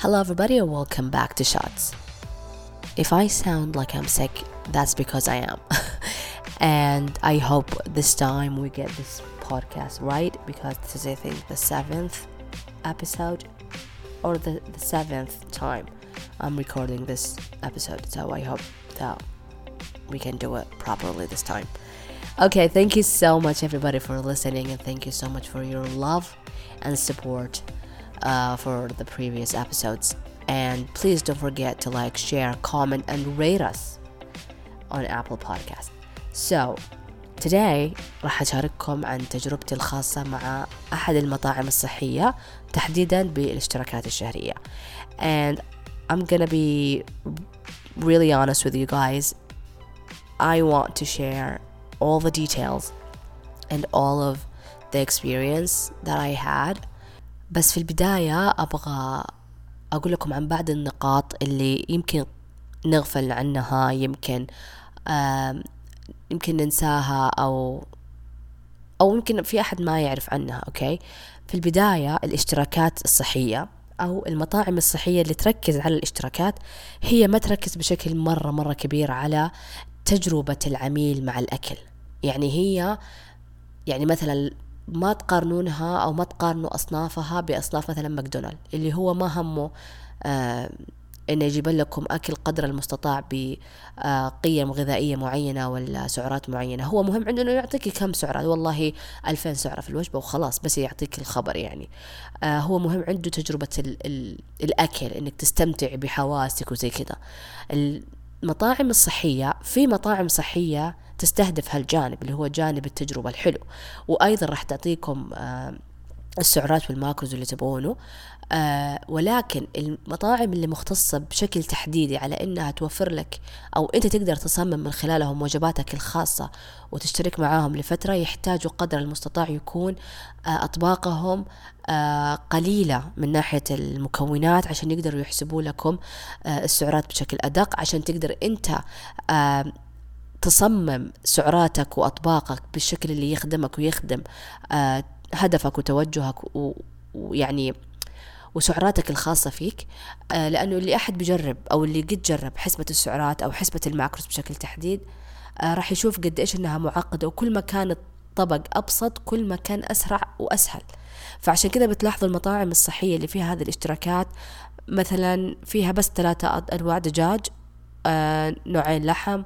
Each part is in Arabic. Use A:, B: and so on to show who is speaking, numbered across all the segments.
A: Hello, everybody, and welcome back to Shots. If I sound like I'm sick, that's because I am. and I hope this time we get this podcast right because this is, I think, the seventh episode or the, the seventh time I'm recording this episode. So I hope that we can do it properly this time. Okay, thank you so much, everybody, for listening, and thank you so much for your love and support uh, for the previous episodes. And please don't forget to like, share, comment, and rate us on Apple Podcast. So, today راح أشارككم عن تجربتي الخاصة مع أحد المطاعم الصحية تحديدا بالاشتراكات الشهرية. And I'm gonna be really honest with you guys. I want to share all the details and all of the experience that I had بس في البداية أبغى أقول لكم عن بعض النقاط اللي يمكن نغفل عنها يمكن يمكن ننساها أو أو يمكن في أحد ما يعرف عنها أوكي؟ في البداية الاشتراكات الصحية أو المطاعم الصحية اللي تركز على الاشتراكات هي ما تركز بشكل مرة مرة كبير على تجربة العميل مع الأكل. يعني هي يعني مثلا ما تقارنونها أو ما تقارنوا أصنافها بأصناف مثلا ماكدونالد اللي هو ما همه آه إنه يجيب لكم أكل قدر المستطاع بقيم غذائية معينة ولا سعرات معينة. هو مهم عنده إنه يعطيك كم سعرات والله ألفين سعرة في الوجبة وخلاص بس يعطيك الخبر يعني. آه هو مهم عنده تجربة ال ال الأكل إنك تستمتع بحواسك وزي كذا المطاعم الصحية في مطاعم صحية تستهدف هالجانب اللي هو جانب التجربة الحلو. وأيضا راح تعطيكم آه السعرات والماكروز اللي تبغونه. آه ولكن المطاعم اللي مختصة بشكل تحديدي على إنها توفر لك أو أنت تقدر تصمم من خلالهم وجباتك الخاصة وتشترك معاهم لفترة يحتاجوا قدر المستطاع يكون آه أطباقهم آه قليلة من ناحية المكونات عشان يقدروا يحسبوا لكم السعرات بشكل أدق عشان تقدر أنت تصمم سعراتك وأطباقك بالشكل اللي يخدمك ويخدم هدفك وتوجهك ويعني وسعراتك الخاصة فيك آه لأنه اللي أحد بيجرب أو اللي قد جرب حسبة السعرات أو حسبة الماكروس بشكل تحديد آه راح يشوف قد إيش إنها معقدة وكل ما كان الطبق أبسط كل ما كان أسرع وأسهل. فعشان كذا بتلاحظوا المطاعم الصحية اللي فيها هذه الاشتراكات مثلا فيها بس ثلاثة أنواع دجاج آه نوعين لحم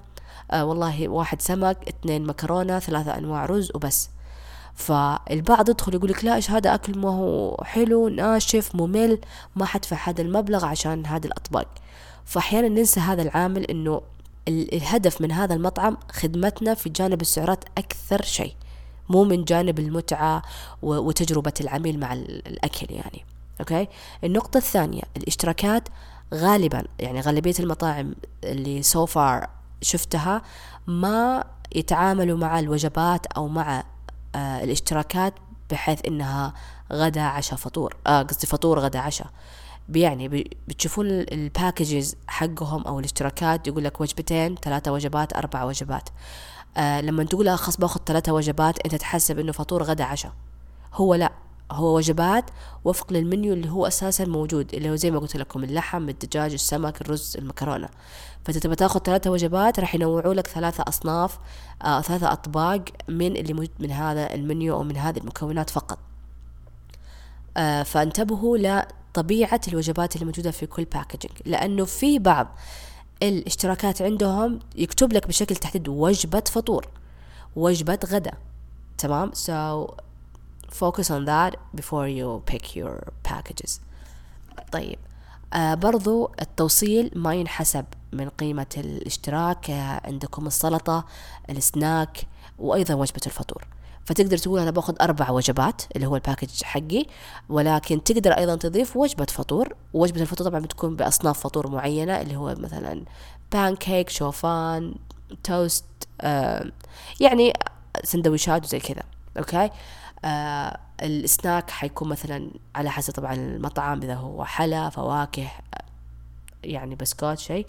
A: والله واحد سمك اثنين مكرونة ثلاثة أنواع رز وبس. فالبعض يدخل يقول لك لا إيش هذا أكل ما هو حلو ناشف ممل ما حدفع هذا المبلغ عشان هذه الأطباق. فأحيانا ننسى هذا العامل إنه الهدف من هذا المطعم خدمتنا في جانب السعرات أكثر شيء مو من جانب المتعة وتجربة العميل مع الأكل يعني. أوكي؟ النقطة الثانية الاشتراكات غالبا يعني غالبية المطاعم اللي so far شفتها ما يتعاملوا مع الوجبات أو مع الاشتراكات بحيث إنها غدا عشاء فطور آه قصدي فطور غدا عشاء. يعني بتشوفون الباكجز حقهم أو الاشتراكات يقول لك وجبتين ثلاثة وجبات أربع وجبات. آه لما تقول خلاص باخذ ثلاثة وجبات أنت تحسب إنه فطور غدا عشاء. هو لا. هو وجبات وفق للمنيو اللي هو أساسا موجود اللي هو زي ما قلت لكم اللحم الدجاج السمك الرز المكرونة. فانت تبغى تاخذ ثلاثة وجبات راح ينوعوا لك ثلاثة أصناف آه ثلاثة أطباق من اللي موجود من هذا المنيو أو من هذه المكونات فقط. آه فانتبهوا لطبيعة الوجبات اللي موجودة في كل باكجينج لأنه في بعض الاشتراكات عندهم يكتب لك بشكل تحديد وجبة فطور وجبة غدا تمام؟ So focus on that before you pick your packages. طيب. آه برضو التوصيل ما ينحسب من قيمة الاشتراك آه عندكم السلطة السناك وأيضا وجبة الفطور. فتقدر تقول أنا باخذ أربع وجبات اللي هو ال package حقي ولكن تقدر أيضا تضيف وجبة فطور. وجبة الفطور طبعا بتكون بأصناف فطور معينة اللي هو مثلا بانكيك شوفان توست آه يعني سندويشات وزي كذا. أوكي؟ آه السناك حيكون مثلا على حسب طبعا المطعم إذا هو حلا فواكه يعني بسكوت شيء.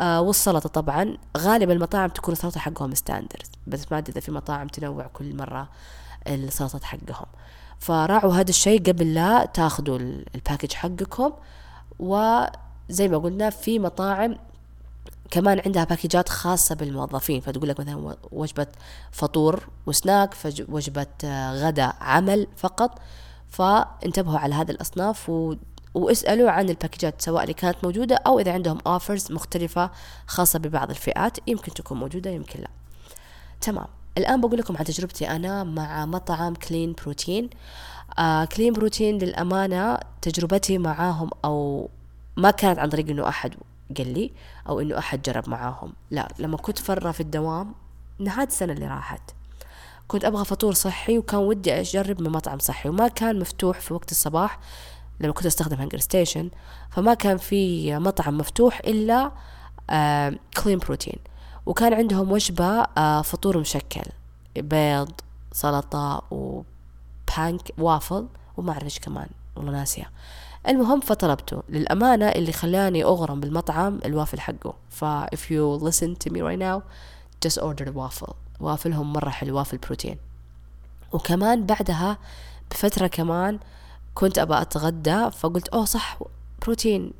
A: آه والسلطة طبعا غالبا المطاعم تكون السلطة حقهم standard بس ما أدري إذا في مطاعم تنوع كل مرة السلطة حقهم. فراعوا هذا الشيء قبل لا تاخذوا ال package حقكم. وزي ما قلنا في مطاعم كمان عندها package ات خاصة بالموظفين فتقول لك مثلا وجبة فطور وسناك وجبة غدا عمل فقط. فانتبهوا على هذه الأصناف و واسألوا عن ال package ات سواء اللي كانت موجودة أو إذا عندهم offers مختلفة خاصة ببعض الفئات يمكن تكون موجودة يمكن لا. تمام. الآن بقول لكم عن تجربتي أنا مع مطعم Clean Protein آه Clean Protein للأمانة تجربتي معاهم أو ما كانت عن طريق إنه أحد قال لي أو إنه أحد جرب معاهم. لا لما كنت مرة في الدوام نهاية السنة اللي راحت. كنت أبغى فطور صحي وكان ودي أجرب من مطعم صحي وما كان مفتوح في وقت الصباح لما كنت أستخدم HungerStation فما كان في مطعم مفتوح إلا Clean Protein وكان عندهم وجبة فطور مشكل. بيض سلطة و pancake waffle وما أعرف إيش كمان والله ناسية. المهم فطلبته. للأمانة اللي خلاني أغرم بالمطعم الوافل حقه. ف if you listen to me right now just order waffle. waffle هم مرة حلو وافل بروتين. وكمان بعدها بفترة كمان كنت أبغى أتغدى فقلت أوه صح بروتين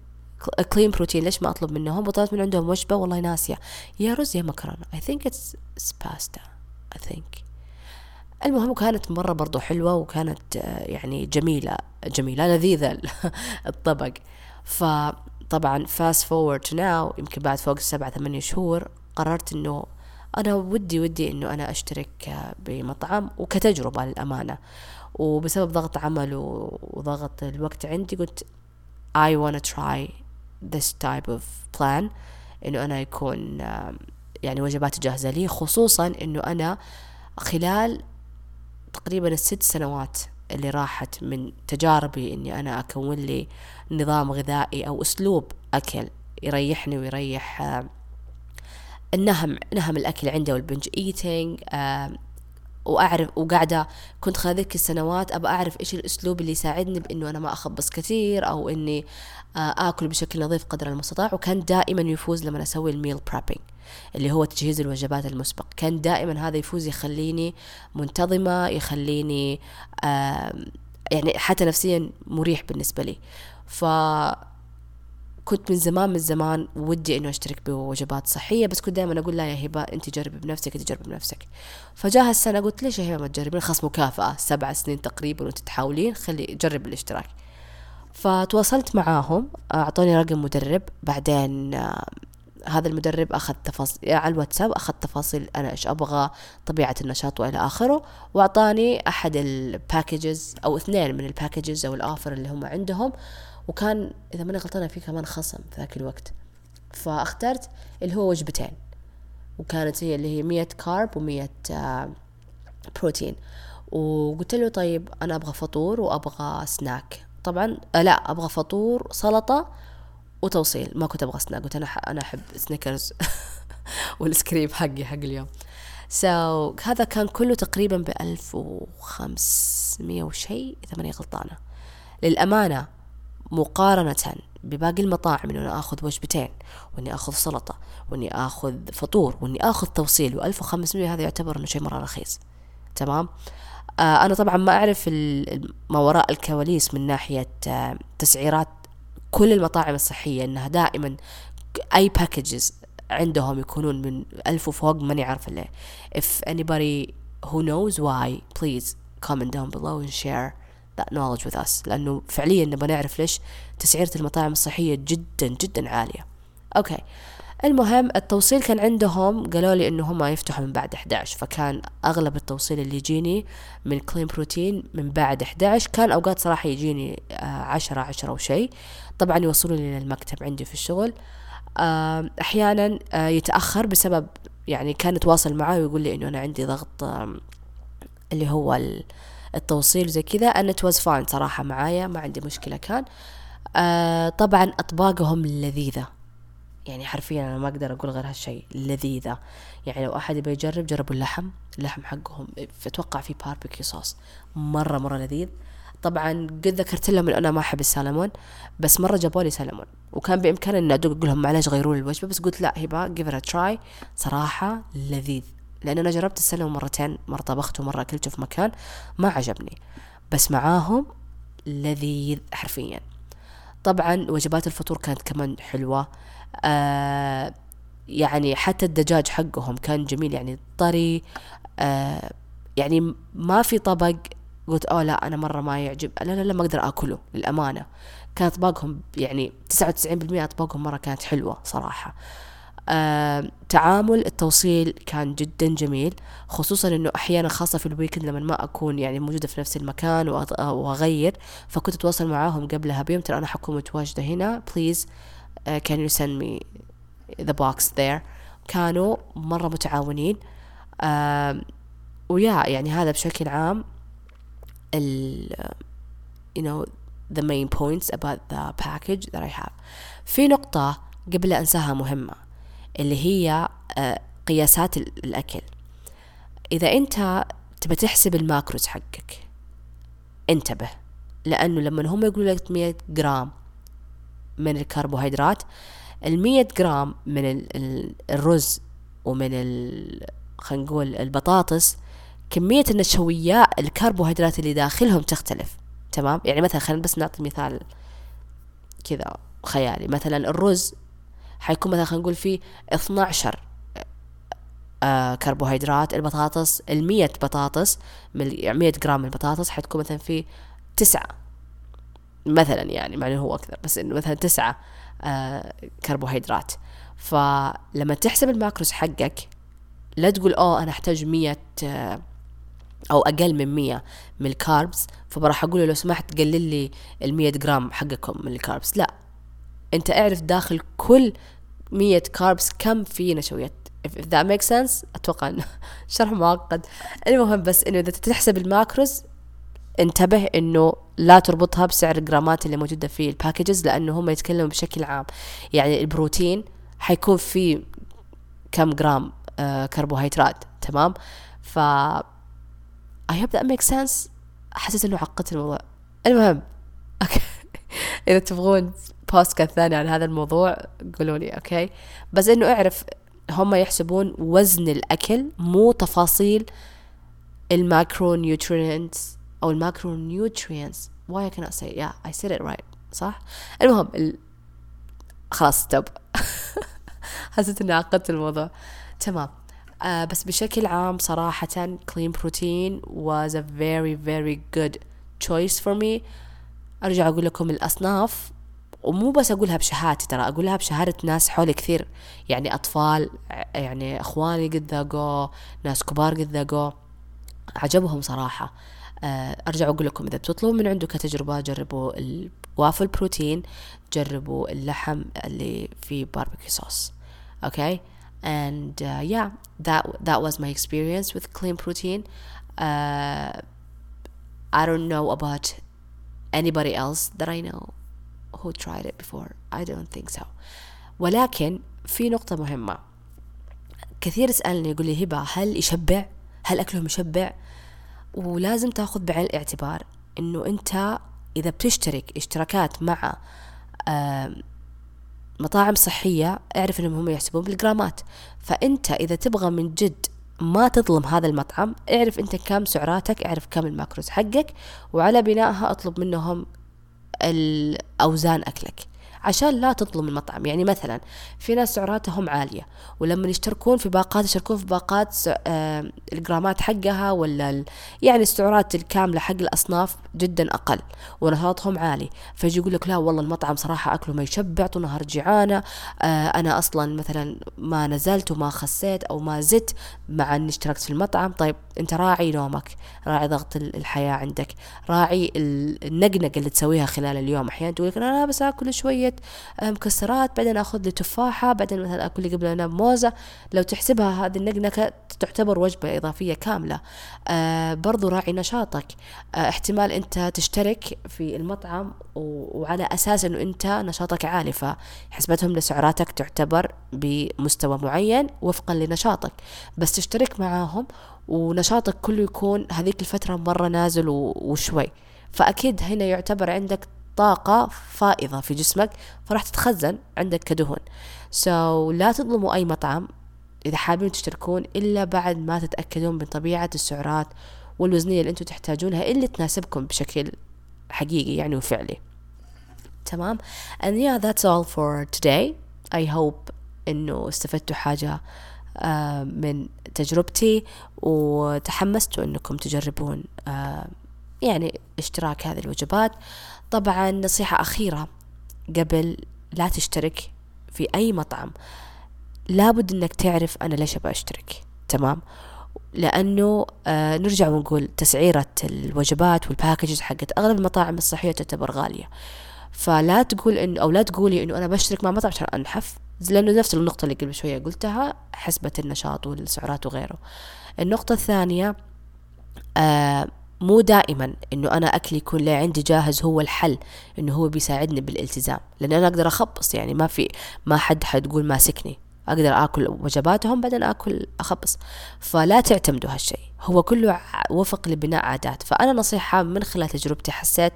A: كلين بروتين ليش ما أطلب منهم؟ وطلبت من عندهم وجبة والله ناسية. يا رز يا مكرونة. I think it's, it's pasta. I think. المهم كانت مرة برضو حلوة وكانت يعني جميلة جميلة لذيذة الطبق. فطبعا forward to now يمكن بعد فوق السبعة ثمانية شهور قررت إنه أنا ودي ودي إنه أنا أشترك بمطعم وكتجربة للأمانة. وبسبب ضغط عمل وضغط الوقت عندي قلت I wanna try this type of plan إنه أنا يكون يعني وجبات جاهزة لي خصوصا إنه أنا خلال تقريبا الست سنوات اللي راحت من تجاربي إني أنا أكون لي نظام غذائي أو أسلوب أكل يريحني ويريح النهم نهم الأكل عندي وال binge eating وأعرف وقاعدة كنت خلال ذيك السنوات ابى أعرف إيش الأسلوب اللي يساعدني بإنه أنا ما أخبص كثير أو إني آه، آكل بشكل نظيف قدر المستطاع وكان دائما يفوز لما أسوي ال meal prepping اللي هو تجهيز الوجبات المسبق. كان دائما هذا يفوز يخليني منتظمة يخليني يعني حتى نفسيا مريح بالنسبة لي. ف كنت من زمان من زمان ودي إنه أشترك بوجبات صحية بس كنت دائما أقول لا يا هبة أنت جربي بنفسك أنت جربي بنفسك. فجاء السنة قلت ليش يا هبة ما تجربين؟ خصم مكافأة سبع سنين تقريبا وأنت تحاولين خلي جرب الاشتراك. فتواصلت معاهم أعطوني رقم مدرب بعدين هذا المدرب أخذ تفاصيل على الواتساب أخذ تفاصيل أنا إيش أبغى طبيعة النشاط وإلى آخره وأعطاني أحد ال packages أو اثنين من ال packages أو ال offer اللي هم عندهم وكان إذا ماني غلطانة في كمان خصم في ذاك الوقت. فاخترت اللي هو وجبتين وكانت هي اللي هي مية carb ومية آه، بروتين وقلت له طيب أنا أبغى فطور وأبغى سناك طبعا آه لا أبغى فطور سلطة وتوصيل. ما كنت أبغى سناك قلت أنا أنا أحب سنيكرز والسكريب حقي حق اليوم. so so, هذا كان كله تقريبا بألف وخمسمية وشيء إذا ماني غلطانة. للأمانة مقارنة بباقي المطاعم انه أنا آخذ وجبتين وإني آخذ سلطة وإني آخذ فطور وإني آخذ توصيل و1500 هذا يعتبر إنه شيء مرة رخيص. تمام؟ آه أنا طبعا ما أعرف ما وراء الكواليس من ناحية آه تسعيرات كل المطاعم الصحية إنها دائما أي باكجز عندهم يكونون من ألف وفوق ماني عارفة ليه if anybody who knows why please comment down below and share that knowledge with us. لأنه فعليا نبغى نعرف ليش تسعيرة المطاعم الصحية جدا جدا عالية. أوكي المهم التوصيل كان عندهم قالوا لي إنه هم يفتحوا من بعد 11 فكان أغلب التوصيل اللي يجيني من كلين بروتين من بعد 11 كان أوقات صراحة يجيني آه، عشرة عشرة وشي. طبعا يوصلوني للمكتب عندي في الشغل. آه، أحيانا آه، يتأخر بسبب يعني كان يتواصل معي ويقول لي إنه أنا عندي ضغط اللي هو التوصيل زي كذا. أنا it was fine صراحة معايا ما عندي مشكلة كان. آه طبعا أطباقهم لذيذة. يعني حرفيا أنا ما أقدر أقول غير هالشيء لذيذة. يعني لو أحد يبي يجرب جربوا اللحم. اللحم حقهم أتوقع فيه barbecue sauce مرة مرة لذيذ. طبعا قد ذكرت لهم إنه أنا ما أحب السلمون بس مرة جابوا لي سلمون. وكان بإمكاني إني أدق أقول لهم معلش غيروا لي الوجبة بس قلت لا هبة جيف تراي صراحة لذيذ. لأن أنا جربت السلمون مرتين مرة طبخته ومرة أكلته في مكان ما عجبني. بس معاهم لذيذ حرفيا. طبعا وجبات الفطور كانت كمان حلوة. آه يعني حتى الدجاج حقهم كان جميل يعني طري آه يعني ما في طبق قلت أوه لا أنا مرة ما يعجب لا لا لا ما أقدر آكله للأمانة. كان اطباقهم يعني تسعة وتسعين بالمئة اطباقهم مرة كانت حلوة صراحة. آه تعامل التوصيل كان جدا جميل خصوصا إنه أحيانا خاصة في ال weekend لما ما أكون يعني موجودة في نفس المكان وأغير فكنت أتواصل معاهم قبلها بيوم ترى أنا حكون متواجدة هنا please send me the box there. كانوا مرة متعاونين. و yeah يعني هذا بشكل عام ال you know the main points about the package that I have. في نقطة قبل أنساها مهمة اللي هي uh, قياسات الأكل. إذا أنت تبى تحسب ال macros حقك انتبه. لأنه لما هم يقولوا لك 100 جرام من الكربوهيدرات المية جرام من الرز ومن خلينا نقول البطاطس كمية النشويات الكربوهيدرات اللي داخلهم تختلف. تمام؟ يعني مثلا خلينا بس نعطي مثال كذا خيالي. مثلا الرز حيكون مثلا خلينا نقول فيه 12 آه كربوهيدرات البطاطس المية بطاطس من مية جرام من البطاطس حتكون مثلا فيه تسعة. مثلا يعني مع إنه هو أكثر بس إنه مثلا تسعة آه كربوهيدرات. فلما تحسب ال macros حقك لا تقول أوه أنا أحتاج مية آه أو أقل من مية من ال carbs فبراح أقول له لو سمحت قلل لي المية جرام حقكم من ال carbs. لا أنت أعرف داخل كل مية carbs كم في نشويات if that makes sense أتوقع انه شرح معقد. المهم بس إنه إذا تحسب ال macros انتبه انه لا تربطها بسعر الجرامات اللي موجودة في ال packages لأنه هم يتكلموا بشكل عام. يعني البروتين حيكون فيه كم جرام آه كربوهيدرات تمام؟ ف I hope that makes sense. حسيت إنه عقدت الموضوع. المهم okay. إذا تبغون بودكاست ثاني عن هذا الموضوع قولوا لي okay؟ بس إنه أعرف هم يحسبون وزن الأكل مو تفاصيل ال macronutrients أو ال macronutrients why I cannot say yeah I said it right. صح؟ المهم ال... خلاص ستوب حسيت إني عقدت الموضوع. تمام. آه بس بشكل عام صراحة clean protein was a very very good choice for me. أرجع أقول لكم الأصناف ومو بس أقولها بشهادتي ترى أقولها بشهادة ناس حولي كثير. يعني أطفال يعني أخواني قد ذاقوه ناس كبار قد ذاقوه عجبهم صراحة. آه أرجع أقول لكم إذا بتطلبوا من عنده كتجربة جربوا ال waffle protein جربوا اللحم اللي فيه barbecue sauce okay and uh, yeah that that was my experience with clean protein. Uh, I don't know about anybody else that I know who tried it before. I don't think so. ولكن في نقطة مهمة. كثير يسألني يقول لي هبة هل يشبع؟ هل أكلهم يشبع؟ ولازم تاخذ بعين الاعتبار إنه أنت إذا بتشترك اشتراكات مع مطاعم صحية اعرف إنهم هم يحسبون بالجرامات. فأنت إذا تبغى من جد ما تظلم هذا المطعم اعرف أنت كم سعراتك اعرف كم الماكروز حقك وعلى بنائها أطلب منهم الأوزان أكلك. عشان لا تظلم المطعم. يعني مثلا في ناس سعراتهم عالية ولما يشتركون في باقات يشتركون في باقات الجرامات حقها ولا يعني السعرات الكاملة حق الأصناف جدا أقل ونشاطهم عالي. فيجي يقول لك لا والله المطعم صراحة أكله ما يشبع طول النهار جيعانة آه، أنا أصلا مثلا ما نزلت وما خسيت أو ما زدت مع أني اشتركت في المطعم. طيب أنت راعي نومك راعي ضغط الحياة عندك راعي النقنق اللي تسويها خلال اليوم. أحيانا تقول لك أنا بس أكل شوية مكسرات بعدين آخذ لي تفاحة بعدين مثلا آكل لي قبل أنام موزة. لو تحسبها هذه النقنقة تعتبر وجبة إضافية كاملة. آه برضو راعي نشاطك. آه احتمال أنت تشترك في المطعم وعلى أساس أنه أنت نشاطك عالي فحسبتهم لسعراتك تعتبر بمستوى معين وفقا لنشاطك. بس تشترك معاهم ونشاطك كله يكون هذيك الفترة مرة نازل وشوي. فأكيد هنا يعتبر عندك طاقة فائضة في جسمك فراح تتخزن عندك كدهون. سو so, لا تظلموا أي مطعم إذا حابين تشتركون إلا بعد ما تتأكدون من طبيعة السعرات والوزنية اللي أنتم تحتاجونها اللي تناسبكم بشكل حقيقي يعني وفعلي. تمام؟ And yeah that's all for today. I hope إنه استفدتوا حاجة آه، من تجربتي وتحمستوا إنكم تجربون آه، يعني اشتراك هذه الوجبات. طبعا نصيحة أخيرة. قبل لا تشترك في أي مطعم لابد إنك تعرف أنا ليش أبغى أشترك. تمام؟ لأنه آه نرجع ونقول تسعيرة الوجبات والباكجز حقت أغلب المطاعم الصحية تعتبر غالية. فلا تقول انه أو لا تقولي إنه أنا بشترك مع مطعم عشان أنحف. لأنه نفس النقطة اللي قبل شوية قلتها حسبة النشاط والسعرات وغيره. النقطة الثانية آه مو دائما إنه أنا اكلي يكون اللي عندي جاهز هو الحل إنه هو بيساعدني بالالتزام لأن أنا أقدر أخبص يعني ما في ما حد حتقول ماسكني. أقدر آكل وجباتهم بعدين آكل أخبص. فلا تعتمدوا هالشيء. هو كله وفق لبناء عادات. فأنا نصيحة من خلال تجربتي حسيت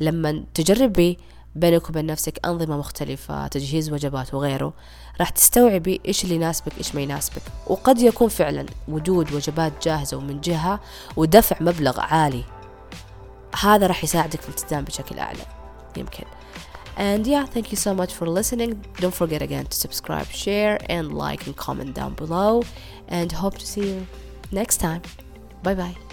A: لما تجربي بينك وبين نفسك أنظمة مختلفة تجهيز وجبات وغيره راح تستوعبي إيش اللي يناسبك إيش ما يناسبك وقد يكون فعلا وجود وجبات جاهزة ومن جهة ودفع مبلغ عالي هذا راح يساعدك في الالتزام بشكل أعلى يمكن And yeah, thank you so much for listening. Don't forget again to subscribe, share, and like and comment down below. And hope to see you next time. Bye bye.